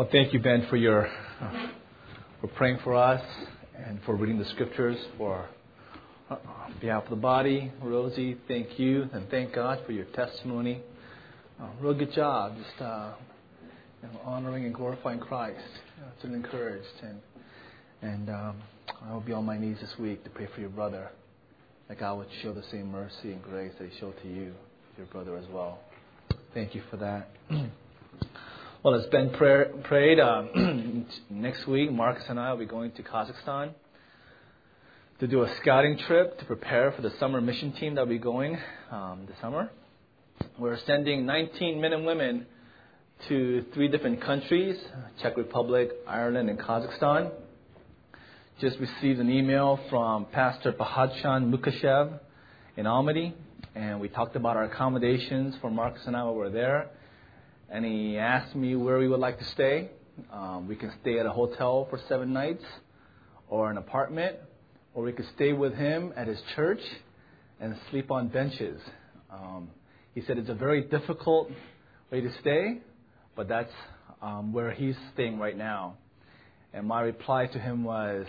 Well, thank you, Ben, for your uh, for praying for us and for reading the scriptures for uh, on behalf of the body. Rosie, thank you, and thank God for your testimony. Uh, real good job, just uh, you know, honoring and glorifying Christ. You know, it's encouraged, and and um, I will be on my knees this week to pray for your brother, that God would show the same mercy and grace that He showed to you, your brother as well. Thank you for that. Well, as Ben prayer, prayed, um, next week Marcus and I will be going to Kazakhstan to do a scouting trip to prepare for the summer mission team that will be going um, this summer. We're sending 19 men and women to three different countries Czech Republic, Ireland, and Kazakhstan. Just received an email from Pastor Pahadshan Mukashev in Almaty, and we talked about our accommodations for Marcus and I while we we're there and he asked me where we would like to stay. Um, we can stay at a hotel for seven nights, or an apartment, or we could stay with him at his church and sleep on benches. Um, he said it's a very difficult way to stay, but that's um, where he's staying right now. And my reply to him was,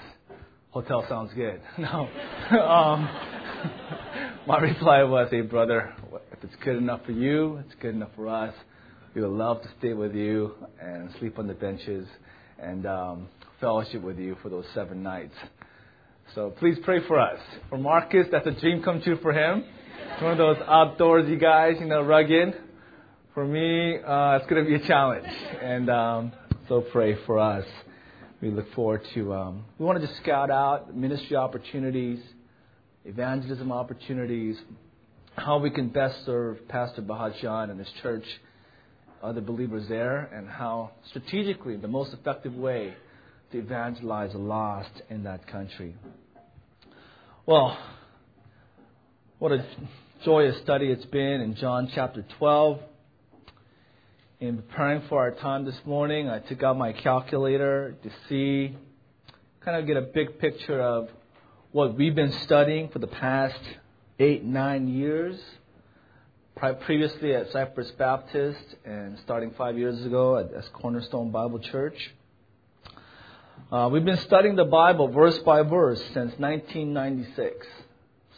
"Hotel sounds good." no, um, my reply was, "Hey, brother, if it's good enough for you, it's good enough for us." We would love to stay with you and sleep on the benches and um, fellowship with you for those seven nights. So please pray for us. For Marcus, that's a dream come true for him. It's one of those outdoorsy guys, you know, rugged. For me, uh, it's going to be a challenge. And um, so pray for us. We look forward to, um, we want to just scout out ministry opportunities, evangelism opportunities, how we can best serve Pastor Bahadjan and his church other believers there and how strategically the most effective way to evangelize the lost in that country. Well, what a joyous study it's been in John chapter 12. In preparing for our time this morning, I took out my calculator to see, kind of get a big picture of what we've been studying for the past eight, nine years previously at Cypress Baptist and starting five years ago at, Cornerstone Bible Church. Uh, we've been studying the Bible verse by verse since 1996,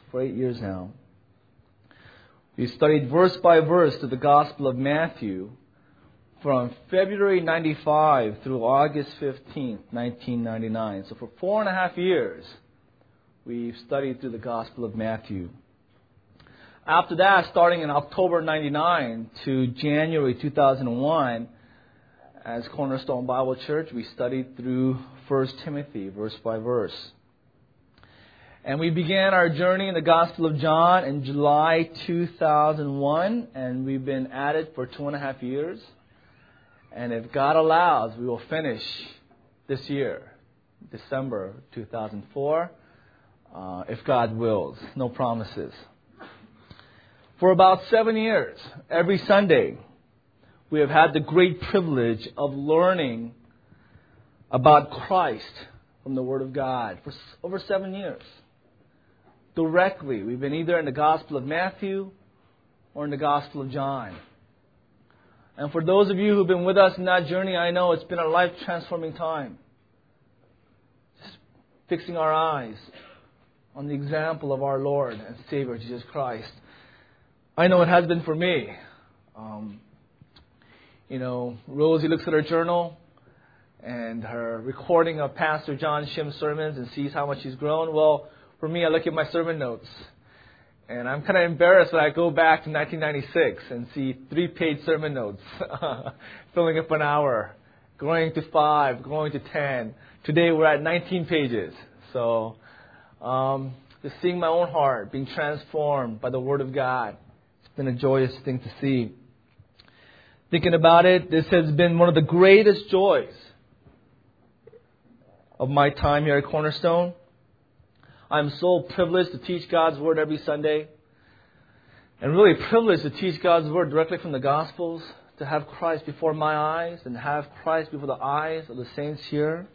for eight years now. We studied verse by verse to the Gospel of Matthew from February 95 through August 15, 1999. So for four and a half years, we've studied through the Gospel of Matthew. After that, starting in October 99 to January 2001, as Cornerstone Bible Church, we studied through 1 Timothy, verse by verse. And we began our journey in the Gospel of John in July 2001, and we've been at it for two and a half years. And if God allows, we will finish this year, December 2004, uh, if God wills. No promises. For about seven years, every Sunday, we have had the great privilege of learning about Christ from the Word of God for over seven years. Directly, we've been either in the Gospel of Matthew or in the Gospel of John. And for those of you who've been with us in that journey, I know it's been a life transforming time. Just fixing our eyes on the example of our Lord and Savior Jesus Christ. I know it has been for me. Um, you know, Rosie looks at her journal and her recording of Pastor John Shim's sermons and sees how much he's grown. Well, for me, I look at my sermon notes. And I'm kind of embarrassed when I go back to 1996 and see three page sermon notes, filling up an hour, growing to five, growing to 10. Today we're at 19 pages. So, um, just seeing my own heart being transformed by the Word of God been a joyous thing to see. Thinking about it, this has been one of the greatest joys of my time here at Cornerstone. I'm so privileged to teach God's Word every Sunday. And really privileged to teach God's Word directly from the Gospels, to have Christ before my eyes and have Christ before the eyes of the saints here.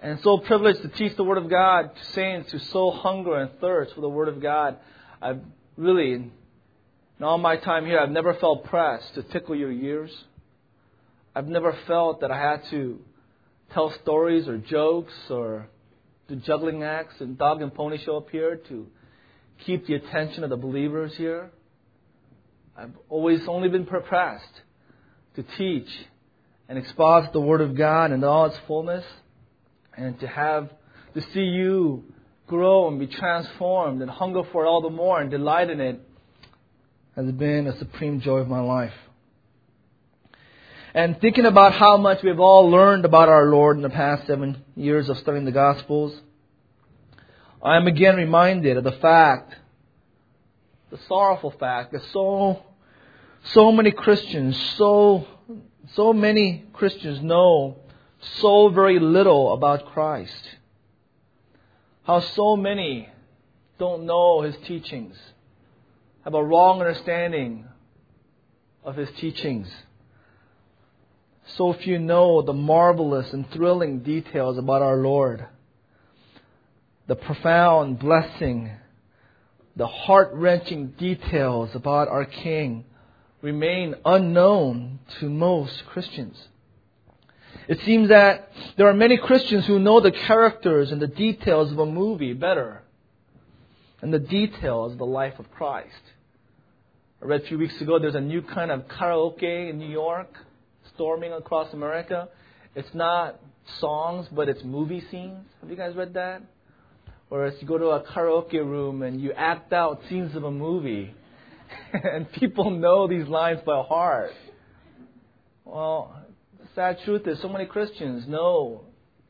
And so privileged to teach the Word of God to saints who so hunger and thirst for the Word of God. I've really in all my time here, I've never felt pressed to tickle your ears. I've never felt that I had to tell stories or jokes or do juggling acts and dog and pony show up here to keep the attention of the believers here. I've always only been pressed to teach and expose the Word of God in all its fullness and to have to see you grow and be transformed and hunger for it all the more and delight in it has been a supreme joy of my life. And thinking about how much we've all learned about our Lord in the past seven years of studying the Gospels, I am again reminded of the fact, the sorrowful fact, that so, so many Christians, so, so many Christians know so very little about Christ. How so many don't know His teachings, have a wrong understanding of His teachings. So few know the marvelous and thrilling details about our Lord, the profound blessing, the heart wrenching details about our King remain unknown to most Christians. It seems that there are many Christians who know the characters and the details of a movie better than the details of the life of Christ. I read a few weeks ago there's a new kind of karaoke in New York storming across America. It's not songs, but it's movie scenes. Have you guys read that? Whereas you go to a karaoke room and you act out scenes of a movie, and people know these lines by heart. Well, the sad truth is, so many Christians know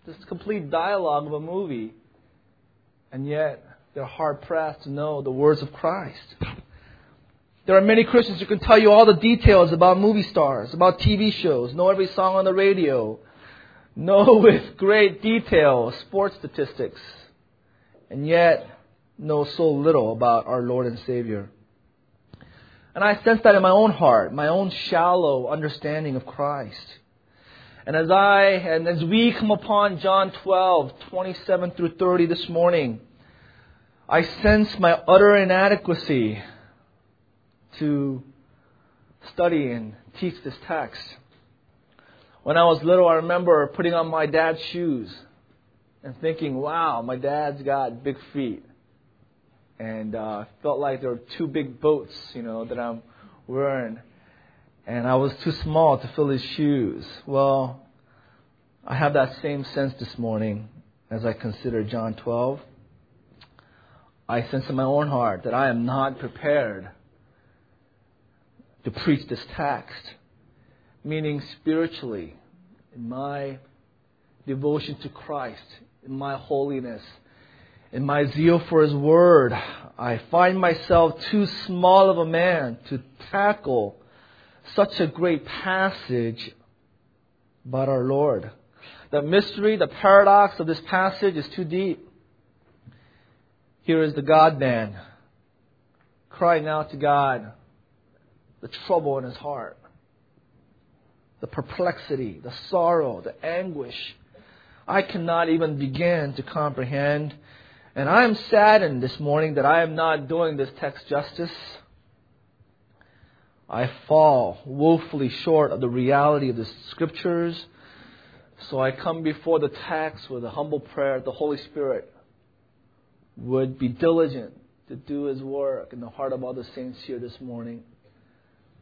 this complete dialogue of a movie, and yet they're hard pressed to know the words of Christ. There are many Christians who can tell you all the details about movie stars, about TV shows, know every song on the radio, know with great detail sports statistics, and yet know so little about our Lord and Savior. And I sense that in my own heart, my own shallow understanding of Christ. And as I and as we come upon John 12, 27 through 30 this morning, I sense my utter inadequacy to study and teach this text. When I was little, I remember putting on my dad's shoes and thinking, wow, my dad's got big feet. And uh, felt like there were two big boats, you know, that I'm wearing. And I was too small to fill his shoes. Well, I have that same sense this morning as I consider John 12. I sense in my own heart that I am not prepared to preach this text, meaning spiritually, in my devotion to Christ, in my holiness, in my zeal for His Word, I find myself too small of a man to tackle such a great passage about our Lord. The mystery, the paradox of this passage is too deep. Here is the God man crying out to God the trouble in his heart, the perplexity, the sorrow, the anguish. I cannot even begin to comprehend. And I am saddened this morning that I am not doing this text justice. I fall woefully short of the reality of the scriptures. So I come before the text with a humble prayer that the Holy Spirit would be diligent to do His work in the heart of all the saints here this morning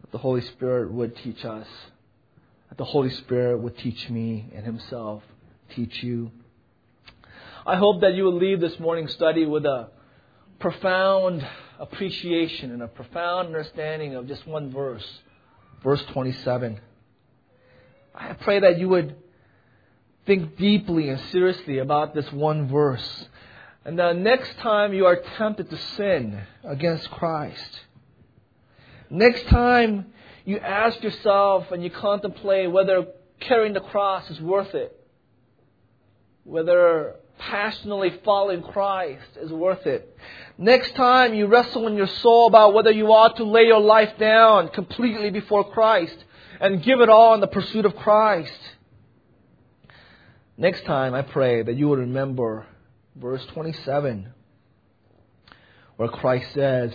that the Holy Spirit would teach us, that the Holy Spirit would teach me and Himself teach you. I hope that you will leave this morning's study with a profound appreciation and a profound understanding of just one verse, verse 27. I pray that you would think deeply and seriously about this one verse. And the next time you are tempted to sin against Christ, Next time you ask yourself and you contemplate whether carrying the cross is worth it, whether passionately following Christ is worth it. Next time you wrestle in your soul about whether you ought to lay your life down completely before Christ and give it all in the pursuit of Christ. Next time I pray that you will remember verse 27 where Christ says,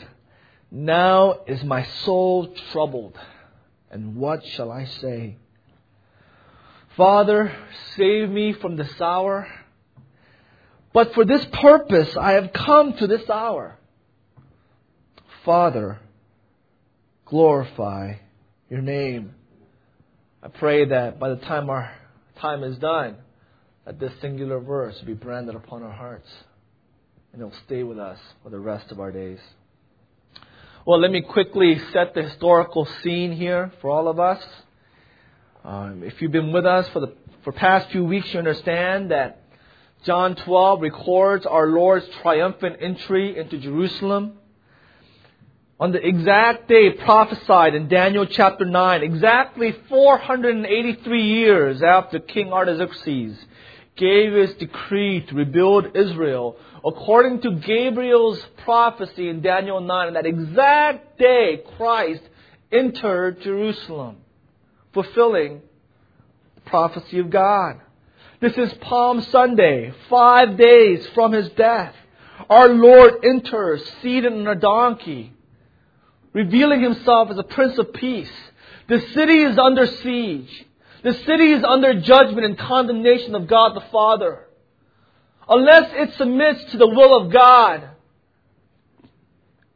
now is my soul troubled, and what shall I say? Father, save me from this hour. But for this purpose I have come to this hour. Father, glorify your name. I pray that by the time our time is done, that this singular verse be branded upon our hearts and it will stay with us for the rest of our days. Well, let me quickly set the historical scene here for all of us. Um, if you've been with us for the for past few weeks, you understand that John 12 records our Lord's triumphant entry into Jerusalem. On the exact day prophesied in Daniel chapter 9, exactly 483 years after King Artaxerxes gave his decree to rebuild Israel, according to Gabriel's prophecy in Daniel 9, on that exact day, Christ entered Jerusalem, fulfilling the prophecy of God. This is Palm Sunday, five days from his death. Our Lord enters seated on a donkey, revealing himself as a Prince of Peace. The city is under siege. The city is under judgment and condemnation of God the Father. Unless it submits to the will of God,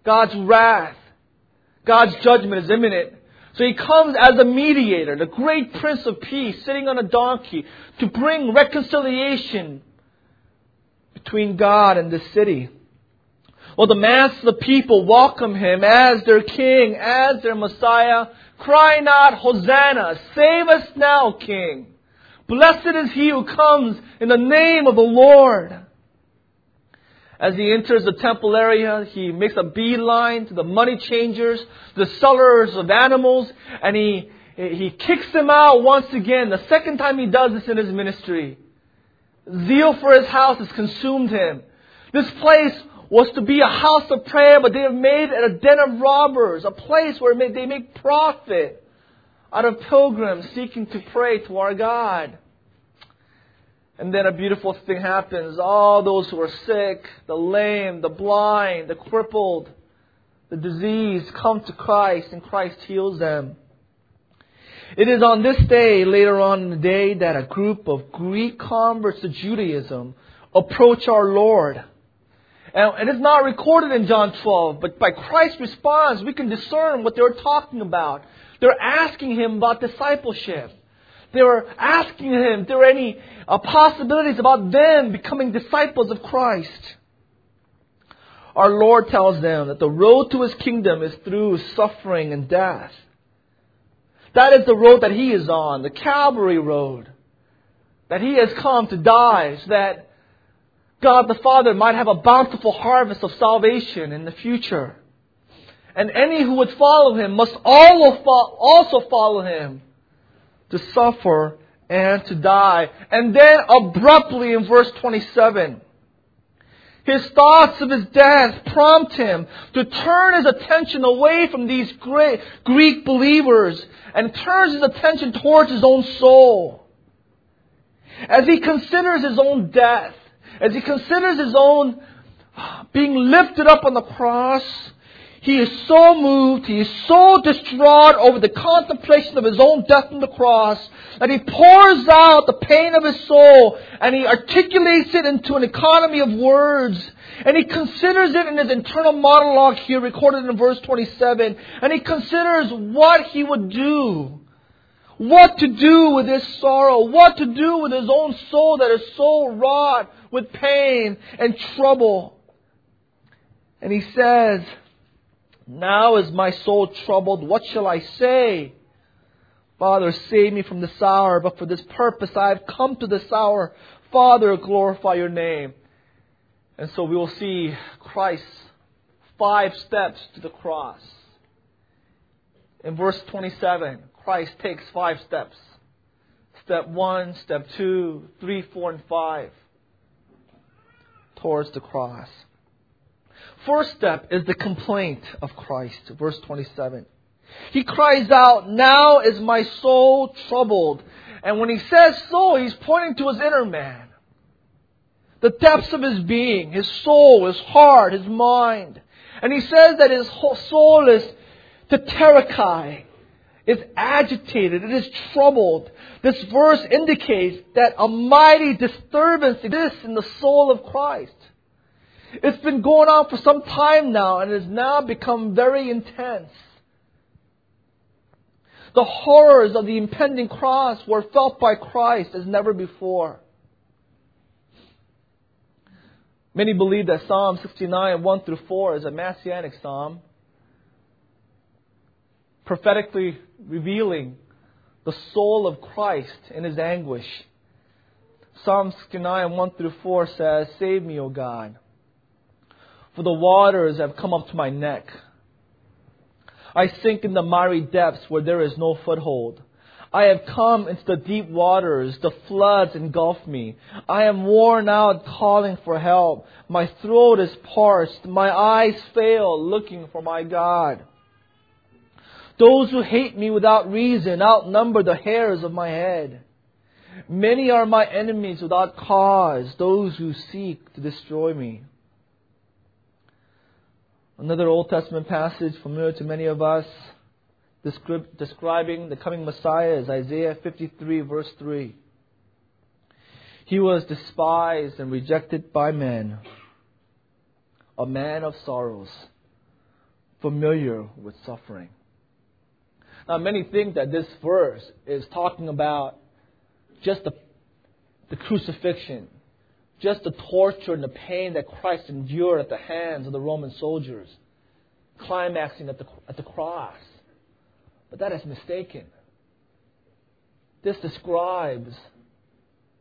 God's wrath, God's judgment is imminent. So he comes as a mediator, the great Prince of Peace, sitting on a donkey to bring reconciliation between God and the city. Well, the mass of the people welcome him as their king, as their Messiah, Cry not, Hosanna, save us now, King. Blessed is he who comes in the name of the Lord. As he enters the temple area, he makes a beeline to the money changers, the sellers of animals, and he, he kicks them out once again. The second time he does this in his ministry. Zeal for his house has consumed him. This place was to be a house of prayer, but they have made it a den of robbers, a place where they make profit out of pilgrims seeking to pray to our God. And then a beautiful thing happens. All those who are sick, the lame, the blind, the crippled, the diseased come to Christ and Christ heals them. It is on this day, later on in the day, that a group of Greek converts to Judaism approach our Lord and it's not recorded in John 12, but by Christ's response, we can discern what they were talking about. They're asking him about discipleship. They were asking him if there were any uh, possibilities about them becoming disciples of Christ. Our Lord tells them that the road to his kingdom is through suffering and death. That is the road that he is on, the Calvary road. That he has come to die so that God the Father might have a bountiful harvest of salvation in the future. And any who would follow him must also follow him to suffer and to die. And then abruptly in verse 27, his thoughts of his death prompt him to turn his attention away from these great Greek believers and turns his attention towards his own soul. As he considers his own death, as he considers his own being lifted up on the cross, he is so moved, he is so distraught over the contemplation of his own death on the cross that he pours out the pain of his soul and he articulates it into an economy of words. And he considers it in his internal monologue here recorded in verse 27. And he considers what he would do. What to do with his sorrow. What to do with his own soul that is so wrought with pain and trouble. And he says, Now is my soul troubled. What shall I say? Father, save me from this hour, but for this purpose I have come to this hour. Father, glorify your name. And so we will see Christ's five steps to the cross. In verse 27, Christ takes five steps. Step one, step two, three, four, and five towards the cross. First step is the complaint of Christ, verse 27. He cries out, Now is my soul troubled. And when he says soul, he's pointing to his inner man. The depths of his being, his soul, his heart, his mind. And he says that his soul is to tetaraktai. Is agitated, it is troubled. This verse indicates that a mighty disturbance exists in the soul of Christ. It's been going on for some time now and has now become very intense. The horrors of the impending cross were felt by Christ as never before. Many believe that Psalm 69, 1 through 4 is a messianic psalm, prophetically revealing the soul of Christ in his anguish. Psalm 69, 1 through 4 says, Save me, O God, for the waters have come up to my neck. I sink in the miry depths where there is no foothold. I have come into the deep waters, the floods engulf me. I am worn out calling for help. My throat is parched, my eyes fail looking for my God. Those who hate me without reason outnumber the hairs of my head. Many are my enemies without cause, those who seek to destroy me. Another Old Testament passage familiar to many of us describing the coming Messiah is Isaiah 53, verse 3. He was despised and rejected by men, a man of sorrows, familiar with suffering. Now, many think that this verse is talking about just the, the crucifixion, just the torture and the pain that Christ endured at the hands of the Roman soldiers, climaxing at the, at the cross. But that is mistaken. This describes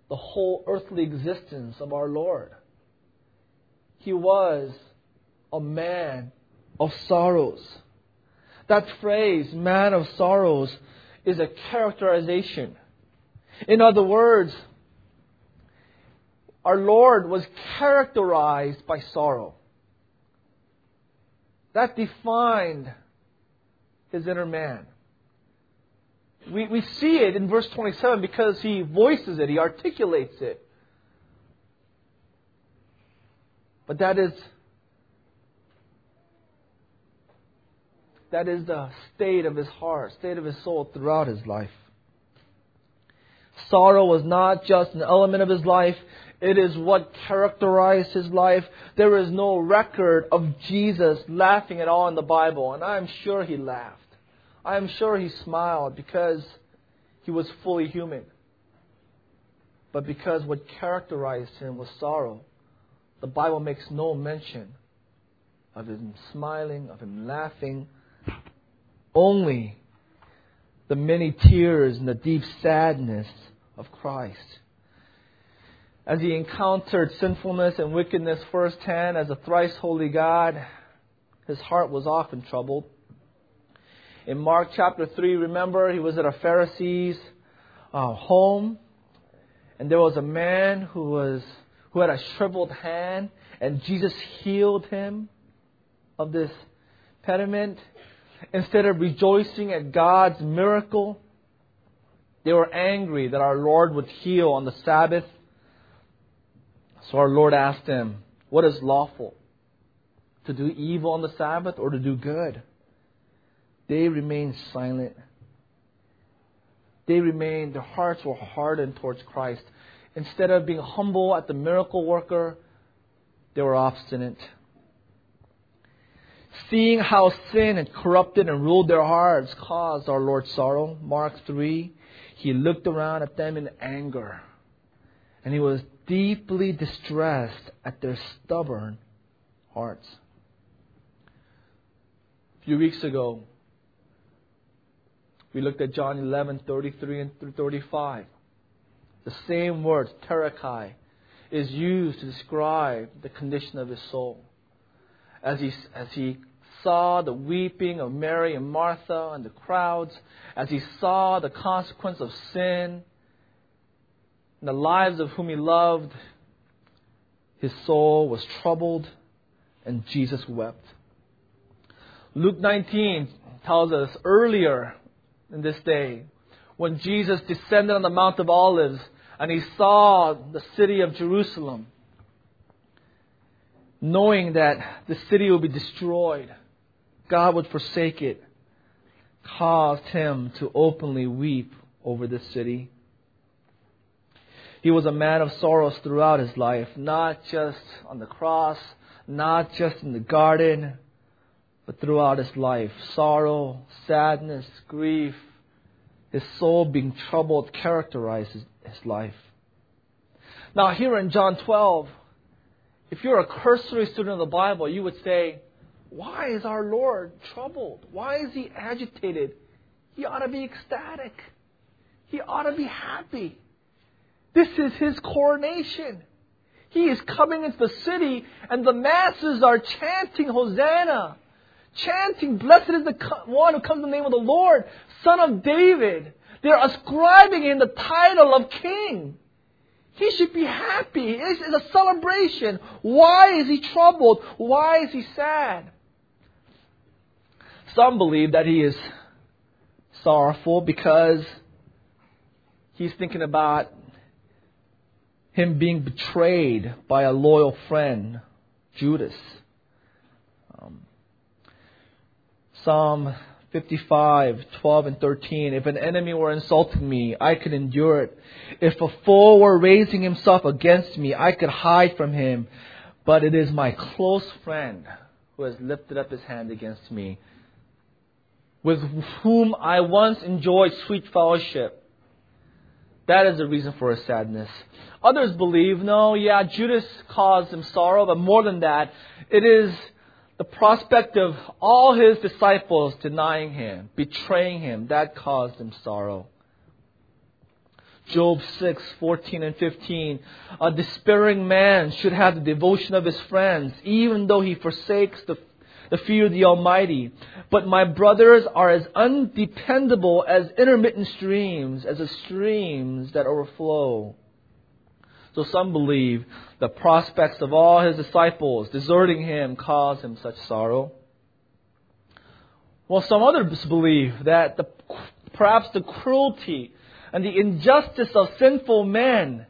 the whole earthly existence of our Lord. He was a man of sorrows. That phrase, man of sorrows, is a characterization. In other words, our Lord was characterized by sorrow. That defined his inner man. We, we see it in verse 27 because he voices it, he articulates it. But that is that is the state of his heart, state of his soul throughout his life. Sorrow was not just an element of his life, it is what characterized his life. There is no record of Jesus laughing at all in the Bible, and I'm sure he laughed. I am sure he smiled because he was fully human. But because what characterized him was sorrow, the Bible makes no mention of him smiling, of him laughing. Only the many tears and the deep sadness of Christ. As he encountered sinfulness and wickedness firsthand as a thrice holy God, his heart was often troubled. In Mark chapter 3, remember, he was at a Pharisee's uh, home, and there was a man who, was, who had a shriveled hand, and Jesus healed him of this pediment. Instead of rejoicing at God's miracle, they were angry that our Lord would heal on the Sabbath. So our Lord asked them, What is lawful? To do evil on the Sabbath or to do good? They remained silent. They remained, their hearts were hardened towards Christ. Instead of being humble at the miracle worker, they were obstinate. Seeing how sin had corrupted and ruled their hearts caused our Lord sorrow. Mark 3, he looked around at them in anger, and he was deeply distressed at their stubborn hearts. A few weeks ago, we looked at John 11, 33 and 35. The same word, terakai, is used to describe the condition of his soul. As he, as he saw the weeping of Mary and Martha and the crowds, as he saw the consequence of sin and the lives of whom he loved, his soul was troubled and Jesus wept. Luke 19 tells us earlier in this day when Jesus descended on the Mount of Olives and he saw the city of Jerusalem, knowing that the city would be destroyed, God would forsake it. caused him to openly weep over this city. He was a man of sorrows throughout his life, not just on the cross, not just in the garden, but throughout his life. Sorrow, sadness, grief, his soul being troubled characterizes his life. Now, here in John 12, if you're a cursory student of the Bible, you would say, Why is our Lord troubled? Why is he agitated? He ought to be ecstatic. He ought to be happy. This is his coronation. He is coming into the city, and the masses are chanting Hosanna, chanting, Blessed is the one who comes in the name of the Lord, Son of David. They're ascribing him the title of King. He should be happy. It's, a celebration. Why is he troubled? Why is he sad? Some believe that he is sorrowful because he's thinking about him being betrayed by a loyal friend, Judas. Um, Psalm 55, 12 and 13. If an enemy were insulting me, I could endure it. If a foe were raising himself against me, I could hide from him. But it is my close friend who has lifted up his hand against me, with whom I once enjoyed sweet fellowship. That is the reason for his sadness. Others believe, no, yeah, Judas caused him sorrow, but more than that, it is the prospect of all his disciples denying him, betraying him, that caused him sorrow. Job 6, 14 and 15. A despairing man should have the devotion of his friends, even though he forsakes the, the fear of the Almighty. But my brothers are as undependable as intermittent streams, as the streams that overflow. So some believe the prospects of all his disciples deserting him caused him such sorrow. While some others believe that the, perhaps the cruelty and the injustice of sinful men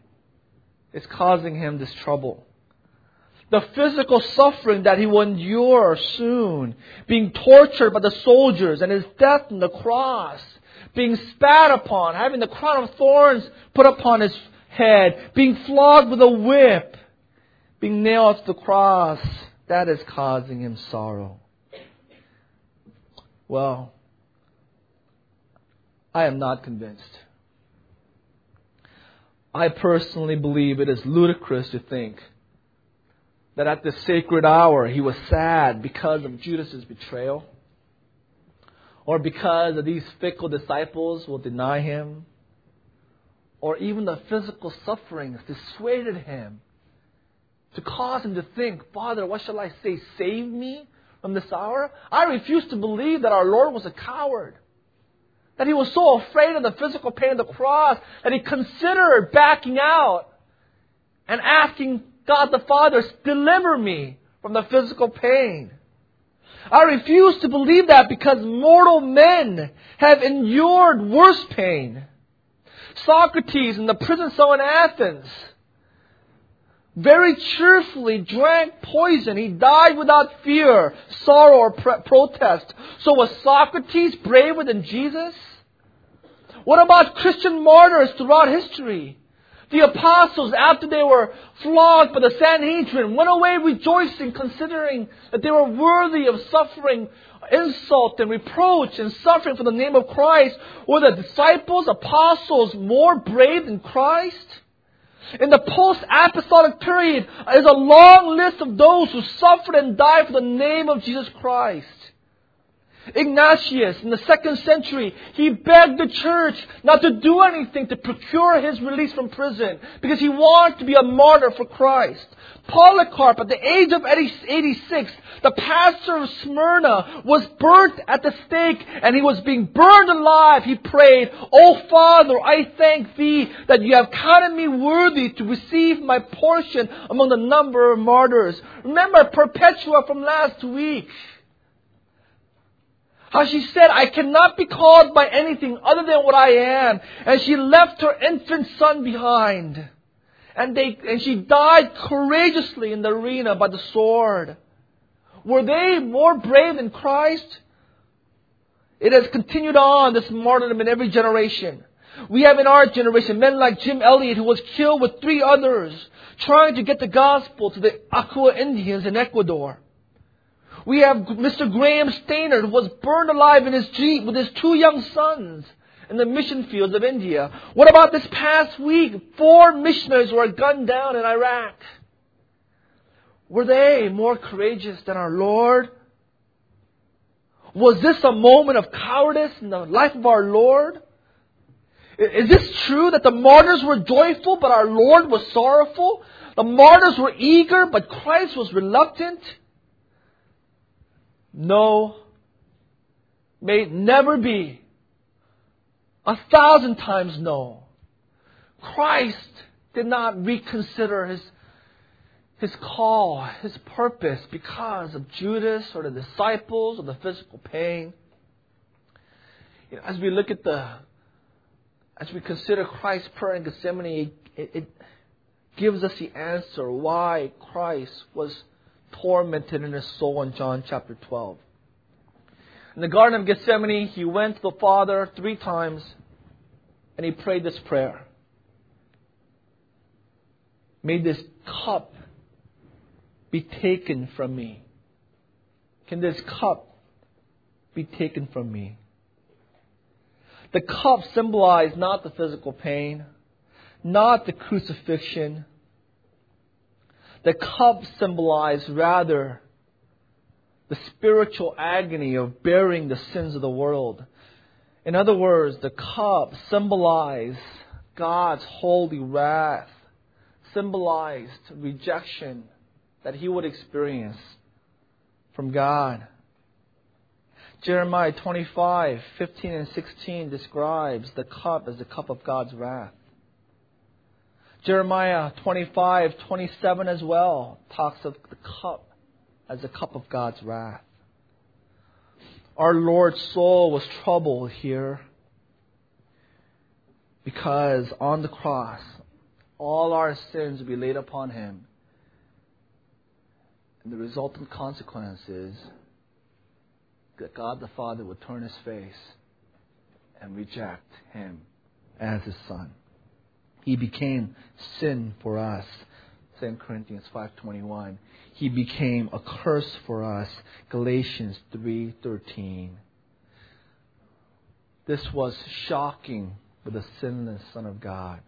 is causing him this trouble. The physical suffering that he will endure soon, being tortured by the soldiers and his death on the cross, being spat upon, having the crown of thorns put upon his head, being flogged with a whip, being nailed to the cross, that is causing him sorrow. Well, I am not convinced. I personally believe it is ludicrous to think that at this sacred hour he was sad because of Judas's betrayal or because of these fickle disciples will deny him or even the physical sufferings dissuaded him to cause him to think, Father, what shall I say? Save me from this hour? I refuse to believe that our Lord was a coward. That he was so afraid of the physical pain of the cross that he considered backing out and asking God the Father, deliver me from the physical pain. I refuse to believe that because mortal men have endured worse pain. Socrates in the prison cell in Athens very cheerfully drank poison. He died without fear, sorrow, or pre- protest. So was Socrates braver than Jesus? What about Christian martyrs throughout history? The apostles, after they were flogged by the Sanhedrin, went away rejoicing, considering that they were worthy of suffering insult and reproach and suffering for the name of Christ. Were the disciples, apostles more brave than Christ? In the post-apostolic period is a long list of those who suffered and died for the name of Jesus Christ. Ignatius in the second century, he begged the church not to do anything to procure his release from prison because he wanted to be a martyr for Christ. Polycarp, at the age of 86, the pastor of Smyrna, was burnt at the stake and he was being burned alive. He prayed, Oh Father, I thank thee that you have counted me worthy to receive my portion among the number of martyrs. Remember Perpetua from last week. How she said, I cannot be called by anything other than what I am. And she left her infant son behind. And they, and she died courageously in the arena by the sword. Were they more brave than Christ? It has continued on, this martyrdom in every generation. We have in our generation men like Jim Elliot who was killed with three others trying to get the gospel to the Auca Indians in Ecuador. We have Mr. Graham Staines who was burned alive in his Jeep with his two young sons in the mission fields of India. What about this past week? Four missionaries were gunned down in Iraq. Were they more courageous than our Lord? Was this a moment of cowardice in the life of our Lord? Is this true that the martyrs were joyful, but our Lord was sorrowful? The martyrs were eager, but Christ was reluctant? No. May it never be. A thousand times no. Christ did not reconsider his, his call, his purpose because of Judas or the disciples or the physical pain. You know, as we look at the as we consider Christ's prayer in Gethsemane, it, it gives us the answer why Christ was tormented in his soul in John chapter 12. In the Garden of Gethsemane, he went to the Father three times and he prayed this prayer. May this cup be taken from me. Can this cup be taken from me? The cup symbolized not the physical pain, not the crucifixion. The cup symbolized rather the spiritual agony of bearing the sins of the world. In other words, the cup symbolized God's holy wrath, symbolized rejection that he would experience from God. Jeremiah 25, 15 and 16 describes the cup as the cup of God's wrath. Jeremiah 25, 27 as well talks of the cup as the cup of God's wrath. Our Lord's soul was troubled here because on the cross, all our sins would be laid upon Him. And the resultant consequence is that God the Father would turn his face and reject him as his son. He became sin for us. 2 Corinthians 5:21. He became a curse for us. Galatians 3:13. This was shocking for the sinless Son of God.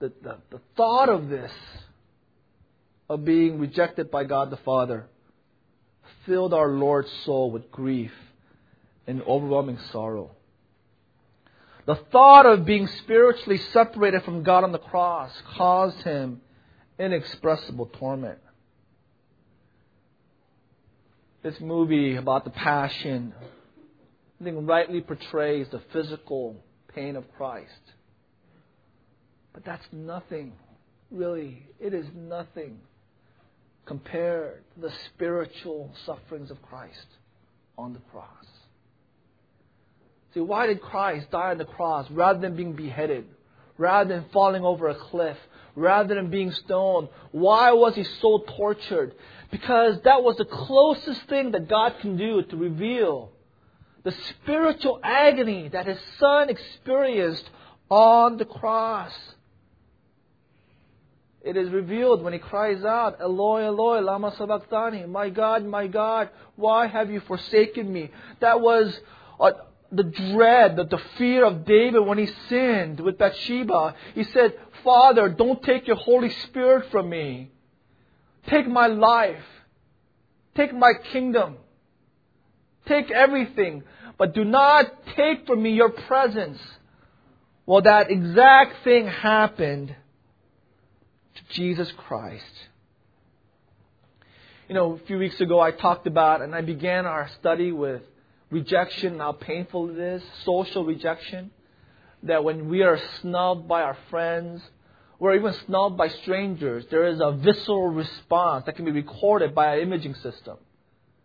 The, the, the thought of this, of being rejected by God the Father, filled our Lord's soul with grief and overwhelming sorrow. The thought of being spiritually separated from God on the cross caused him inexpressible torment. This movie about the passion, I think, rightly portrays the physical pain of Christ. But that's nothing, really. It is nothing compared to the spiritual sufferings of Christ on the cross. See, why did Christ die on the cross rather than being beheaded, rather than falling over a cliff, rather than being stoned? Why was he so tortured? Because that was the closest thing that God can do to reveal the spiritual agony that his son experienced on the cross. It is revealed when he cries out, Eloi, Eloi, lama sabachthani, my God, my God, why have you forsaken me? That was uh, the dread, the, the fear of David when he sinned with Bathsheba. He said, Father, don't take your Holy Spirit from me. Take my life. Take my kingdom. Take everything. But do not take from me your presence. Well, that exact thing happened to Jesus Christ. You know, a few weeks ago I talked about and I began our study with rejection, how painful it is, social rejection. That when we are snubbed by our friends, or even snubbed by strangers, there is a visceral response that can be recorded by our imaging system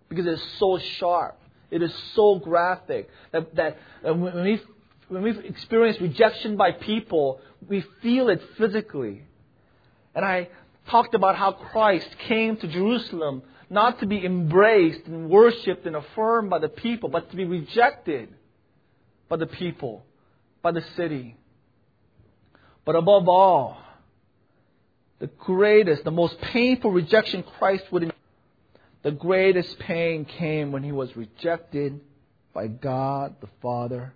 because it is so sharp. It is so graphic that, that when, we, when we experience rejection by people, we feel it physically. And I talked about how Christ came to Jerusalem not to be embraced and worshiped and affirmed by the people, but to be rejected by the people, by the city. But above all, the greatest, the most painful rejection Christ would endure, the greatest pain came when he was rejected by God the Father.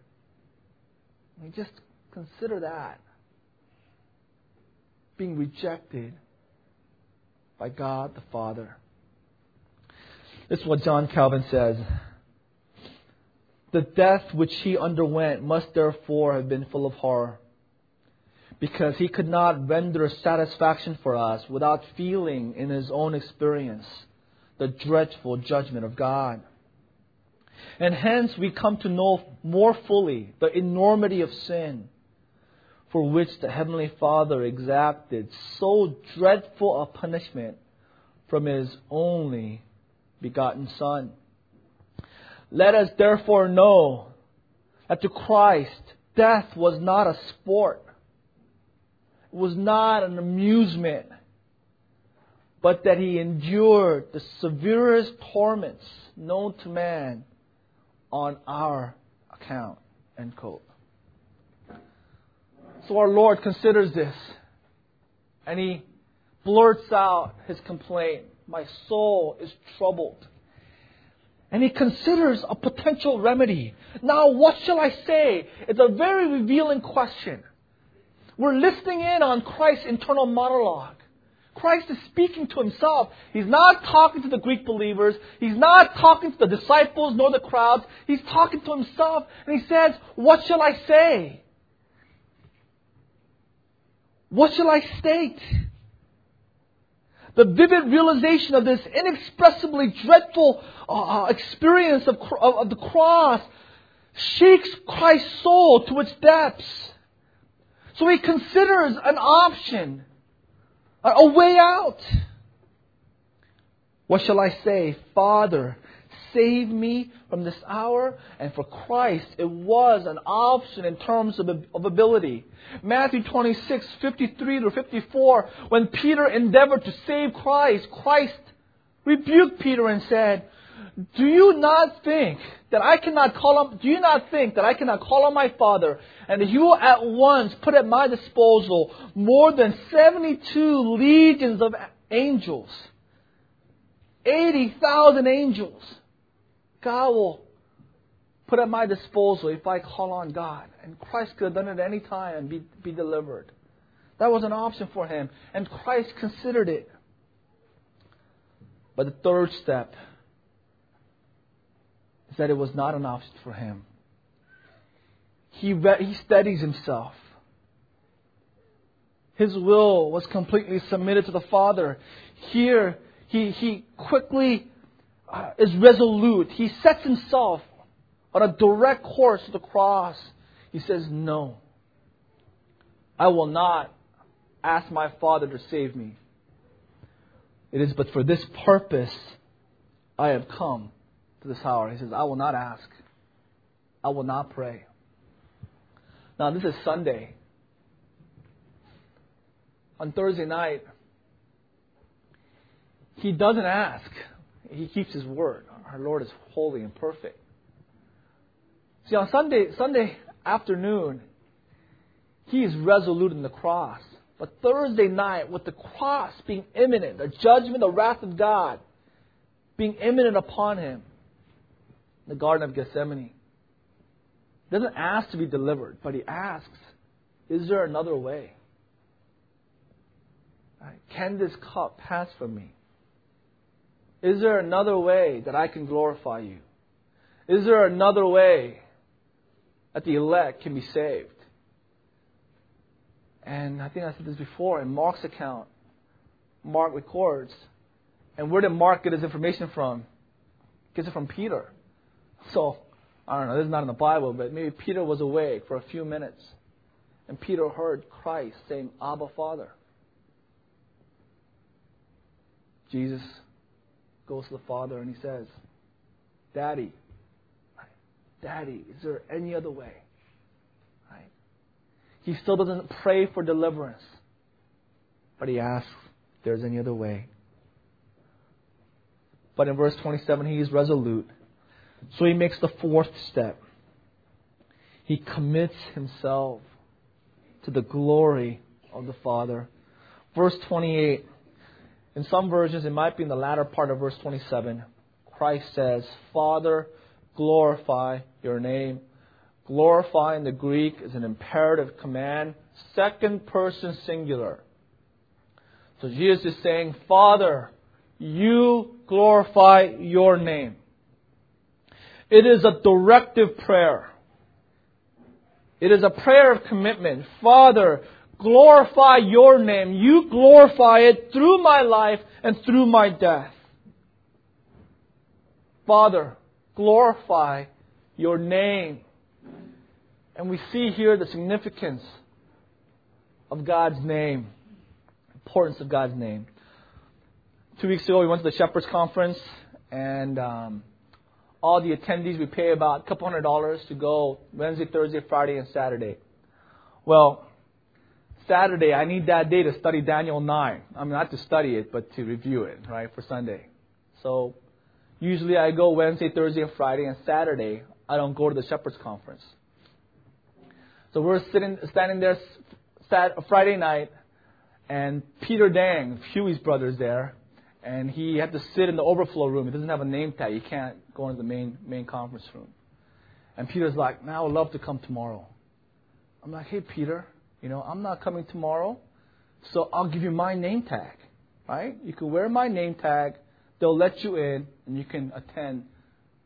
I mean, just consider that. Being rejected by God the Father. This is what John Calvin says. The death which he underwent must therefore have been full of horror, because he could not render satisfaction for us without feeling in his own experience the dreadful judgment of God. And hence we come to know more fully the enormity of sin for which the Heavenly Father exacted so dreadful a punishment from His only begotten Son. Let us therefore know that to Christ, death was not a sport, it was not an amusement, but that He endured the severest torments known to man on our account. End quote. So our Lord considers this. And he blurts out his complaint My soul is troubled. And he considers a potential remedy. Now, what shall I say? It's a very revealing question. We're listening in on Christ's internal monologue. Christ is speaking to himself. He's not talking to the Greek believers. He's not talking to the disciples nor the crowds. He's talking to himself. And he says, What shall I say? What shall I state? The vivid realization of this inexpressibly dreadful uh, uh experience of, of, of the cross shakes Christ's soul to its depths. So he considers an option a way out. What shall I say? Father, save me from this hour. And for Christ, it was an option in terms of, of ability. Matthew 26, 53 to 54, when Peter endeavored to save Christ, Christ rebuked Peter and said, do you not think that I cannot call on, do you not think that I cannot call on my Father and he will at once put at my disposal more than 72 legions of angels? 80,000 angels. God will put at my disposal if I call on God. And Christ could have done it at any time and be, be delivered. That was an option for him. And Christ considered it. But the third step is that it was not an option for him. He, re- he steadies himself. His will was completely submitted to the Father. Here, he, he quickly Uh, is resolute. He sets himself on a direct course to the cross. He says, No, I will not ask my Father to save me. It is but for this purpose I have come to this hour. He says, I will not ask. I will not pray. Now, this is Sunday. On Thursday night, he doesn't ask. He keeps his word. Our Lord is holy and perfect. See, on Sunday, Sunday afternoon, he is resolute in the cross. But Thursday night, with the cross being imminent, the judgment, the wrath of God being imminent upon him, the Garden of Gethsemane. He doesn't ask to be delivered, but he asks, Is there another way? Can this cup pass from me? Is there another way that I can glorify you? Is there another way that the elect can be saved? And I think I said this before in Mark's account. Mark records. And where did Mark get his information from? He gets it from Peter. So, I don't know, this is not in the Bible, but maybe Peter was awake for a few minutes. And Peter heard Christ saying, Abba, Father. Jesus goes to the Father and he says, Daddy, Daddy, is there any other way? Right? He still doesn't pray for deliverance, but he asks if there's any other way. But in verse 27, he is resolute. So he makes the fourth step. He commits himself to the glory of the Father. Verse 28. In some versions, it might be in the latter part of verse 27. Christ says, Father, glorify your name. Glorify in the Greek is an imperative command, second person singular. So Jesus is saying, Father, you glorify your name. It is a directive prayer. It is a prayer of commitment. Father, glorify your name. You glorify it through my life and through my death. Father, glorify your name. And we see here the significance of God's name, importance of God's name. Two weeks ago, we went to the Shepherds Conference, and um, all the attendees, we pay about a couple hundred dollars to go Wednesday, Thursday, Friday, and Saturday. Well, Saturday, I need that day to study Daniel 9. I mean, not to study it, but to review it, right, for Sunday. So, usually I go Wednesday, Thursday, and Friday, and Saturday, I don't go to the Shepherds Conference. So we're sitting, standing there Friday night, and Peter Dang, Huey's brother's there, and he had to sit in the overflow room. He doesn't have a name tag. He can't go into the main main conference room. And Peter's like, "Man, I would love to come tomorrow." I'm like, "Hey, Peter, you know, I'm not coming tomorrow, so I'll give you my name tag, right? You can wear my name tag. They'll let you in, and you can attend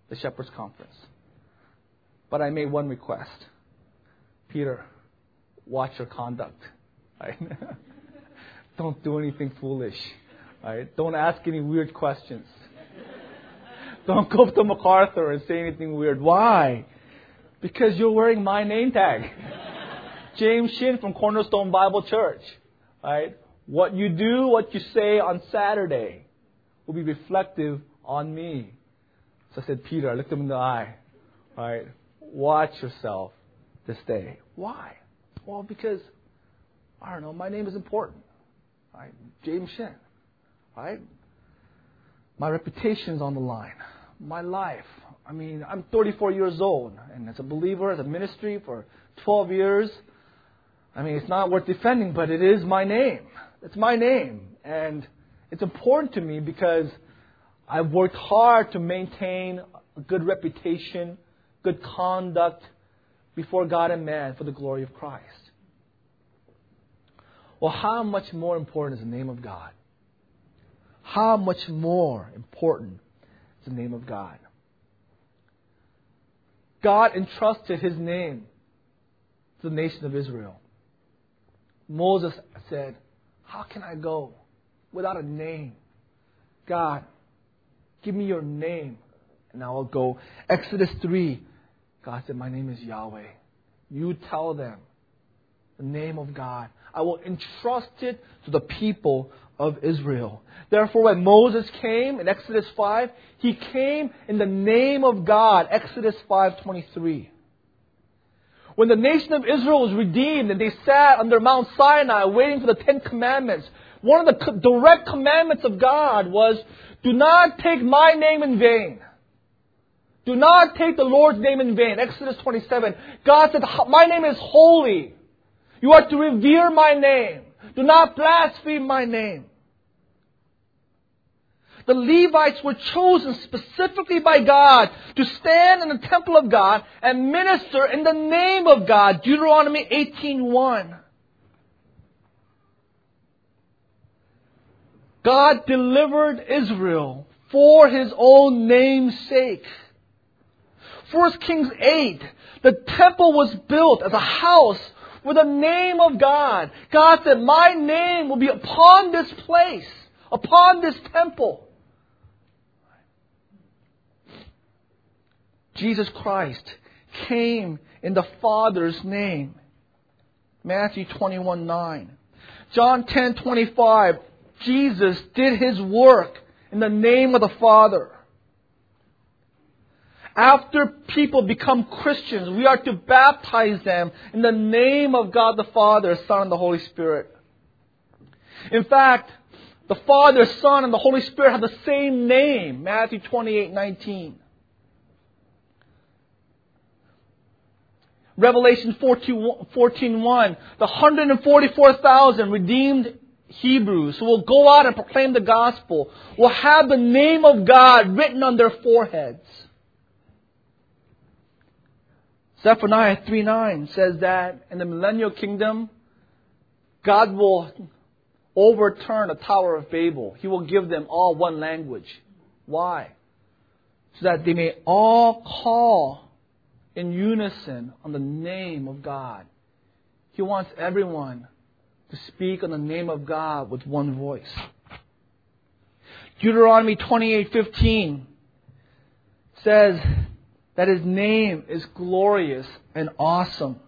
the Shepherds Conference." But I made one request. Peter, watch your conduct. Right? Don't do anything foolish. Right? Don't ask any weird questions. Don't go up to MacArthur and say anything weird. Why? Because you're wearing my name tag. James Shin from Cornerstone Bible Church. Right? What you do, what you say on Saturday will be reflective on me. So I said, Peter, I looked him in the eye. Right? Watch yourself this day. Why? Well, because, I don't know, my name is important. Right? James Shin. Right? My reputation is on the line. My life. I mean, I'm 34 years old, and as a believer, as a ministry for 12 years, I mean, it's not worth defending, but it is my name. It's my name. And it's important to me because I've worked hard to maintain a good reputation, good conduct before God and man for the glory of Christ. Well, how much more important is the name of God? How much more important is the name of God? God entrusted his name to the nation of Israel. Moses said, How can I go without a name? God, give me your name and I will go. Exodus 3, God said, My name is Yahweh. You tell them the name of God. I will entrust it to the people of Israel. Therefore, when Moses came in Exodus 5, he came in the name of God. Exodus 5:23. When the nation of Israel was redeemed and they sat under Mount Sinai waiting for the Ten Commandments, one of the direct commandments of God was, do not take my name in vain. Do not take the Lord's name in vain. Exodus 27. God said, my name is holy. You are to revere my name. Do not blaspheme my name. The Levites were chosen specifically by God to stand in the temple of God and minister in the name of God. Deuteronomy 18:1. God delivered Israel for his own name's sake. 1 Kings 8, the temple was built as a house with the name of God. God said, My name will be upon this place, upon this temple. Jesus Christ came in the Father's name. Matthew 21 9. John 10 25. Jesus did his work in the name of the Father. After people become Christians, we are to baptize them in the name of God the Father, Son, and the Holy Spirit. In fact, The Father, Son, and the Holy Spirit have the same name. Matthew 28 19. Revelation 14, 14 1. The 144,000 redeemed Hebrews who will go out and proclaim the gospel will have the name of God written on their foreheads. Zephaniah 3 9 says that in the millennial kingdom, God will overturn the Tower of Babel. He will give them all one language. Why? So that they may all call in unison on the name of God. He wants everyone to speak on the name of God with one voice. Deuteronomy 28:15 says that his name is glorious and awesome.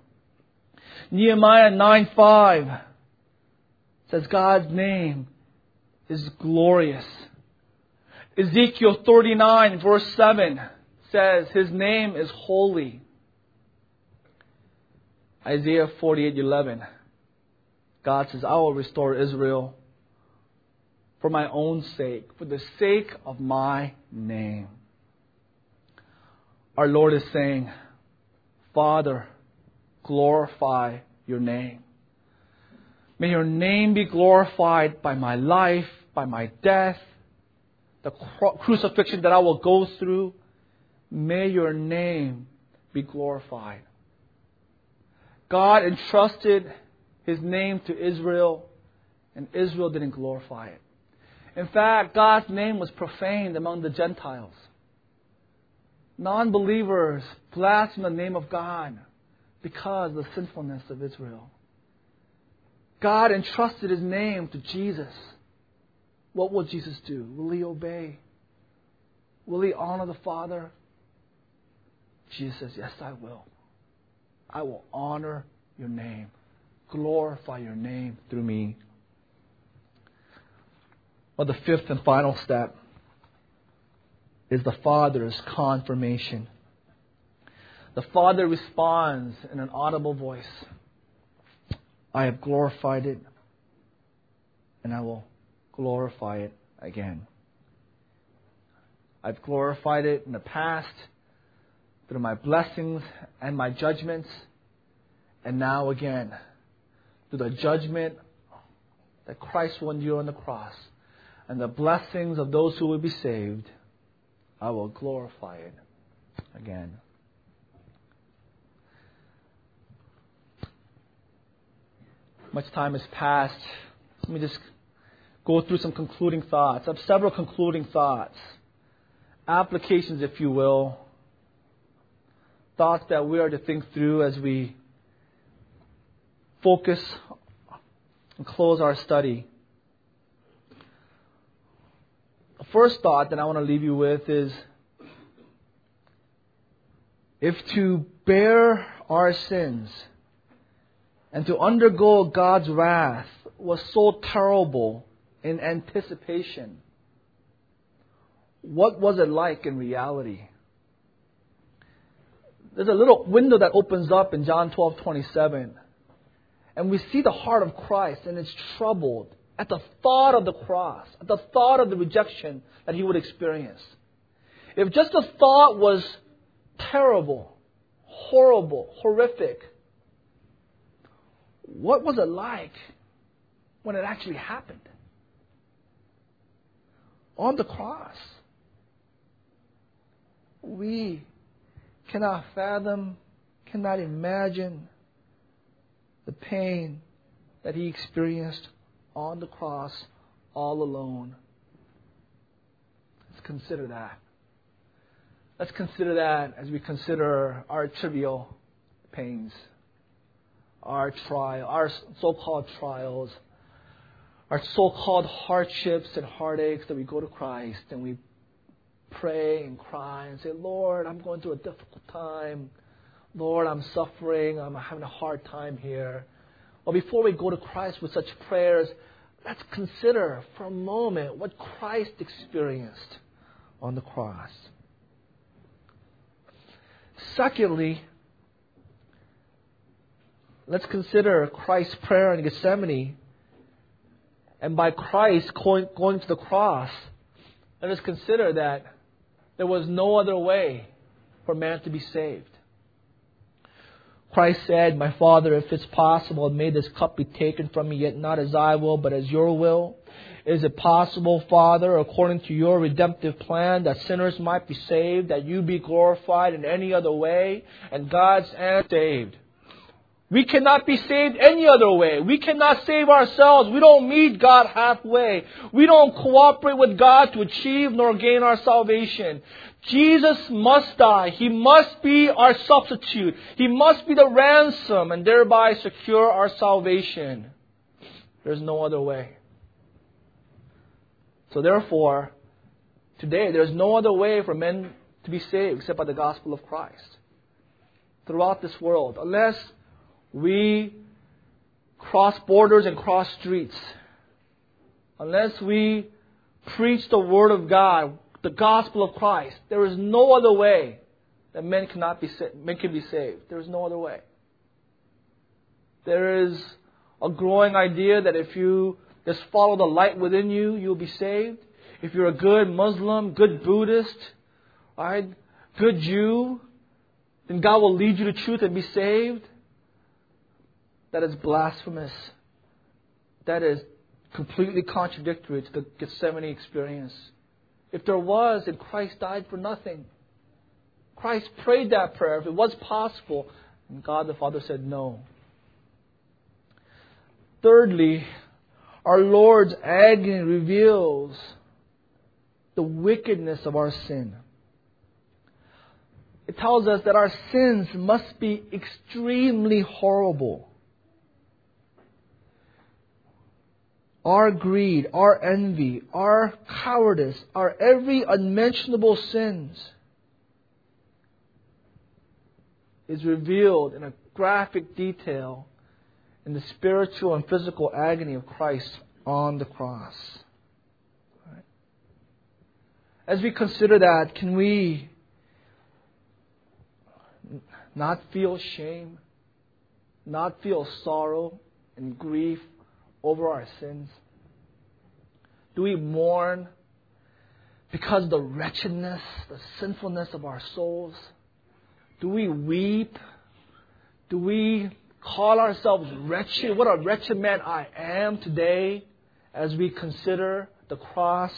Nehemiah 9:5 says God's name is glorious. Ezekiel 39 verse 7 says his name is holy. Isaiah 48:11 God says, I will restore Israel for my own sake, for the sake of my name. Our Lord is saying, Father, glorify your name. May your name be glorified by my life, by my death, the crucifixion that I will go through. May your name be glorified. God entrusted his name to Israel, and Israel didn't glorify it. In fact, God's name was profaned among the Gentiles. Non believers blasphemed the name of God because of the sinfulness of Israel. God entrusted his name to Jesus. What will Jesus do? Will he obey? Will he honor the Father? Jesus says, Yes, I will. I will honor your name glorify your name through me. Well, the fifth and final step is the Father's confirmation. The Father responds in an audible voice I have glorified it, and I will glorify it again. I've glorified it in the past through my blessings and my judgments, and now again through the judgment that Christ will endure on the cross and the blessings of those who will be saved, I will glorify it again. Much time has passed. Let me just go through some concluding thoughts. I have several concluding thoughts, applications, if you will, thoughts that we are to think through as we focus and close our study. The first thought that I want to leave you with is if to bear our sins and to undergo God's wrath was so terrible in anticipation, what was it like in reality? There's a little window that opens up in John 12:27 and we see the heart of Christ and it's troubled at the thought of the cross, at the thought of the rejection that he would experience. If just the thought was terrible, horrible, horrific, what was it like when it actually happened? On the cross. We cannot fathom, cannot imagine the pain that he experienced on the cross all alone. Let's consider that. Let's consider that as we consider our trivial pains, our trial, our so-called trials, our so-called hardships and heartaches that we go to Christ and we pray and cry and say, Lord, I'm going through a difficult time. Lord, I'm suffering. I'm having a hard time here. Well, before we go to Christ with such prayers, let's consider for a moment what Christ experienced on the cross. Secondly, let's consider Christ's prayer in Gethsemane and by Christ going, going to the cross, let us consider that there was no other way for man to be saved. Christ said, My Father, if it's possible, may this cup be taken from me, yet not as I will, but as your will. Is it possible, Father, according to your redemptive plan, that sinners might be saved, that you be glorified in any other way, and God's answer saved? We cannot be saved any other way. We cannot save ourselves. We don't meet God halfway. We don't cooperate with God to achieve nor gain our salvation. Jesus must die. He must be our substitute. He must be the ransom and thereby secure our salvation. There's no other way. So therefore, today there's no other way for men to be saved except by the gospel of Christ. Throughout this world, unless we cross borders and cross streets, unless we preach the Word of God, the gospel of Christ, there is no other way that men cannot be men can be saved. There is no other way. There is a growing idea that if you just follow the light within you, you'll be saved. If you're a good Muslim, good Buddhist, right, good Jew, then God will lead you to truth and be saved that is blasphemous. That is completely contradictory to the Gethsemane experience. If there was, then Christ died for nothing. Christ prayed that prayer if it was possible, and God the Father said no. Thirdly, our Lord's agony reveals the wickedness of our sin. It tells us that our sins must be extremely horrible. Our greed, our envy, our cowardice, our every unmentionable sins is revealed in a graphic detail in the spiritual and physical agony of Christ on the cross. As we consider that, can we not feel shame, not feel sorrow and grief over our sins? Do we mourn because the wretchedness, the sinfulness of our souls? Do we weep? Do we call ourselves wretched? What a wretched man I am today as we consider the cross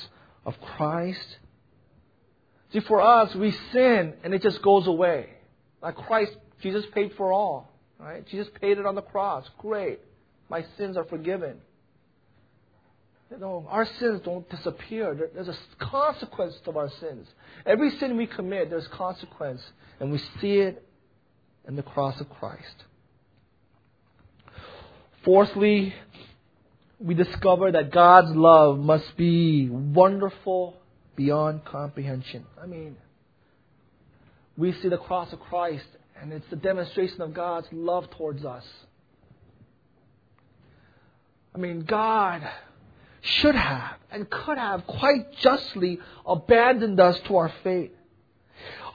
of Christ? See, for us, we sin and it just goes away. Like Christ, Jesus paid for all. Right? Jesus paid it on the cross. Great my sins are forgiven. You know, our sins don't disappear. There's a consequence to our sins. Every sin we commit, there's consequence, and we see it in the cross of Christ. Fourthly, we discover that God's love must be wonderful beyond comprehension. I mean, we see the cross of Christ, and it's the demonstration of God's love towards us. I mean, God should have and could have quite justly abandoned us to our fate.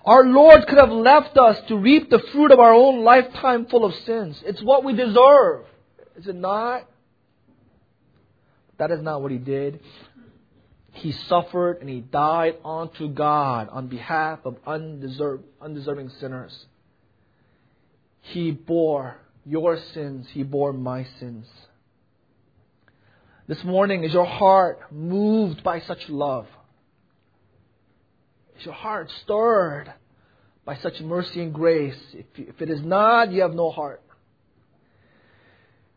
Our Lord could have left us to reap the fruit of our own lifetime full of sins. It's what we deserve. Is it not? That is not what He did. He suffered and He died unto God on behalf of undeserving sinners. He bore your sins, He bore my sins. This morning, is your heart moved by such love? Is your heart stirred by such mercy and grace? If, if it is not, you have no heart.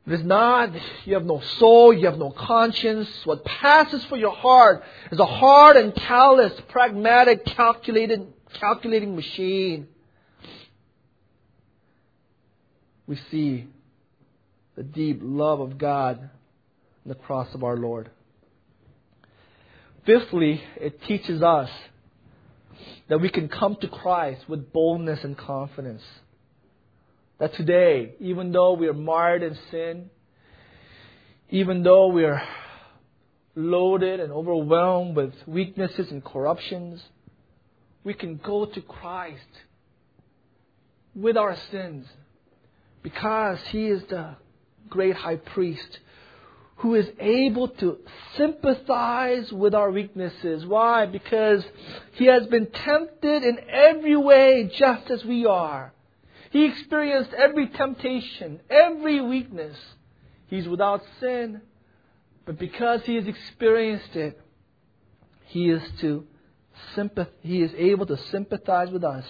If it is not, you have no soul, you have no conscience. What passes for your heart is a hard and callous, pragmatic, calculated, calculating machine. We see the deep love of God the cross of our Lord. Fifthly, it teaches us that we can come to Christ with boldness and confidence. That today, even though we are marred in sin, even though we are loaded and overwhelmed with weaknesses and corruptions, we can go to Christ with our sins because He is the great high priest who is able to sympathize with our weaknesses. Why? Because he has been tempted in every way just as we are. He experienced every temptation, every weakness. He's without sin, but because he has experienced it, he is to sympath- he is able to sympathize with us.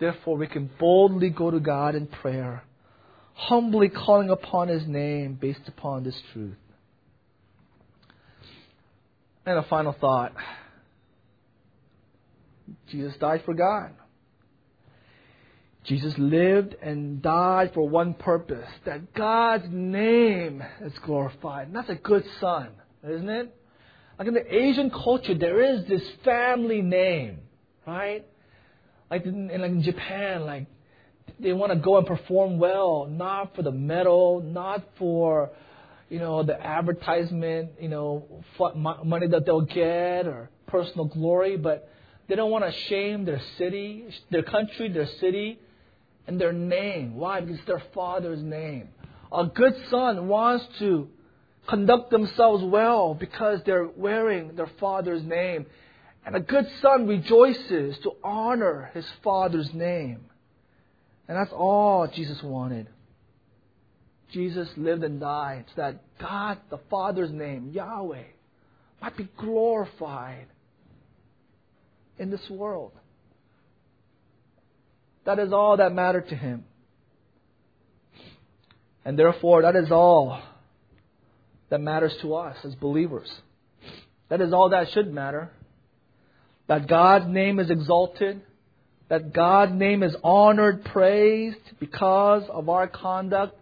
Therefore, we can boldly go to God in prayer, humbly calling upon his name based upon this truth. And a final thought Jesus died for God. Jesus lived and died for one purpose that God's name is glorified. And that's a good son, isn't it? Like in the Asian culture, there is this family name, right? Like in, like in Japan, like they want to go and perform well, not for the medal, not for you know, the advertisement, you know, money that they'll get or personal glory, but they don't want to shame their city, their country, their city, and their name. Why? Because their father's name. A good son wants to conduct themselves well because they're wearing their father's name. And a good son rejoices to honor his father's name. And that's all Jesus wanted. Jesus lived and died so that God, the Father's name, Yahweh, might be glorified in this world. That is all that mattered to him. And therefore, that is all that matters to us as believers. That is all that should matter. That God's name is exalted, that God's name is honored, praised because of our conduct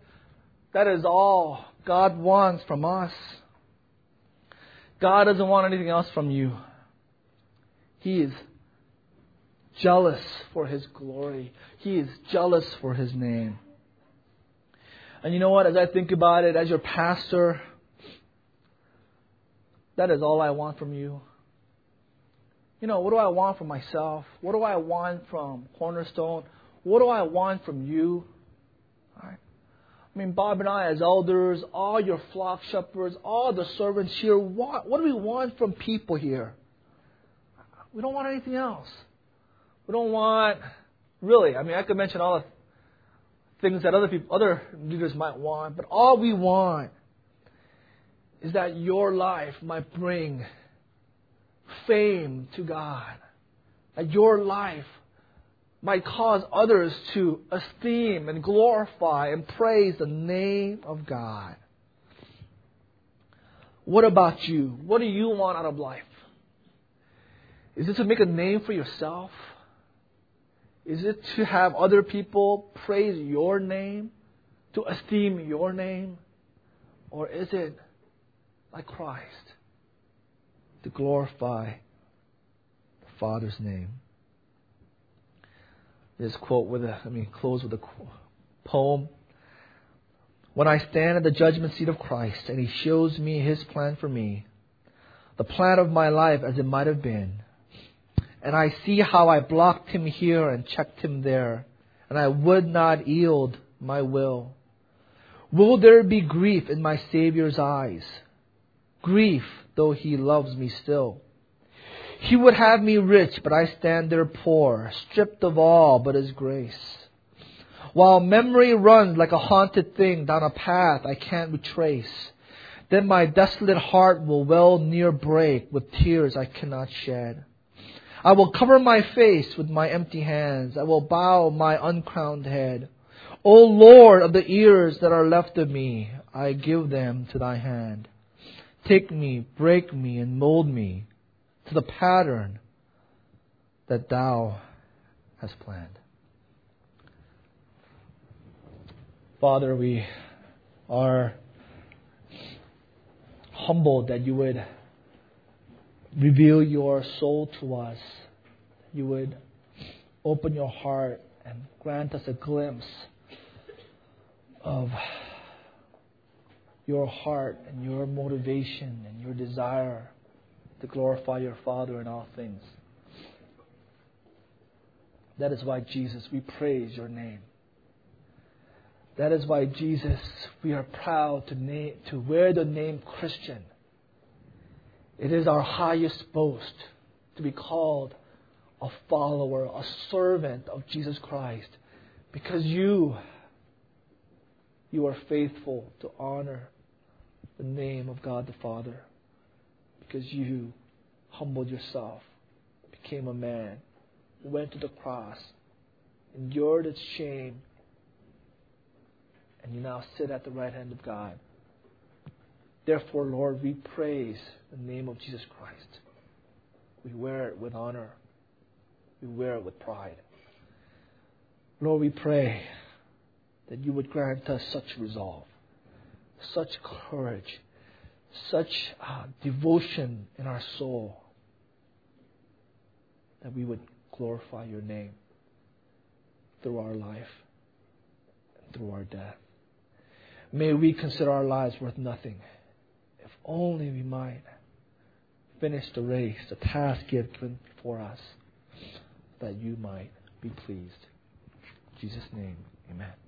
that is all God wants from us. God doesn't want anything else from you. He is jealous for His glory. He is jealous for His name. And you know what? As I think about it, as your pastor, that is all I want from you. You know, what do I want from myself? What do I want from Cornerstone? What do I want from you? I mean, Bob and I, as elders, all your flock shepherds, all the servants here, what, what do we want from people here? We don't want anything else. We don't want, really, I mean, I could mention all the things that other people, other leaders might want, but all we want is that your life might bring fame to God. That your life might cause others to esteem and glorify and praise the name of God. What about you? What do you want out of life? Is it to make a name for yourself? Is it to have other people praise your name? To esteem your name? Or is it, like Christ, to glorify the Father's name? This quote with a, mean, close with a poem. When I stand at the judgment seat of Christ and He shows me His plan for me, the plan of my life as it might have been, and I see how I blocked Him here and checked Him there, and I would not yield my will. Will there be grief in my Savior's eyes? Grief, though He loves me still. He would have me rich, but I stand there poor, stripped of all but His grace. While memory runs like a haunted thing down a path I can't retrace, then my desolate heart will well near break with tears I cannot shed. I will cover my face with my empty hands. I will bow my uncrowned head. O Lord of the ears that are left of me, I give them to thy hand. Take me, break me, and mold me to the pattern that thou hast planned. Father, we are humbled that you would reveal your soul to us. You would open your heart and grant us a glimpse of your heart and your motivation and your desire to glorify your Father in all things. That is why, Jesus, we praise your name. That is why Jesus, we are proud to, name, to wear the name Christian. It is our highest boast to be called a follower, a servant of Jesus Christ, because you, you are faithful to honor the name of God the Father, because you humbled yourself, became a man, went to the cross, endured its shame, and you now sit at the right hand of God. Therefore, Lord, we praise the name of Jesus Christ. We wear it with honor. We wear it with pride. Lord, we pray that you would grant us such resolve, such courage, such uh, devotion in our soul that we would glorify your name through our life and through our death. May we consider our lives worth nothing if only we might finish the race, the task given for us, that you might be pleased. In Jesus' name, amen.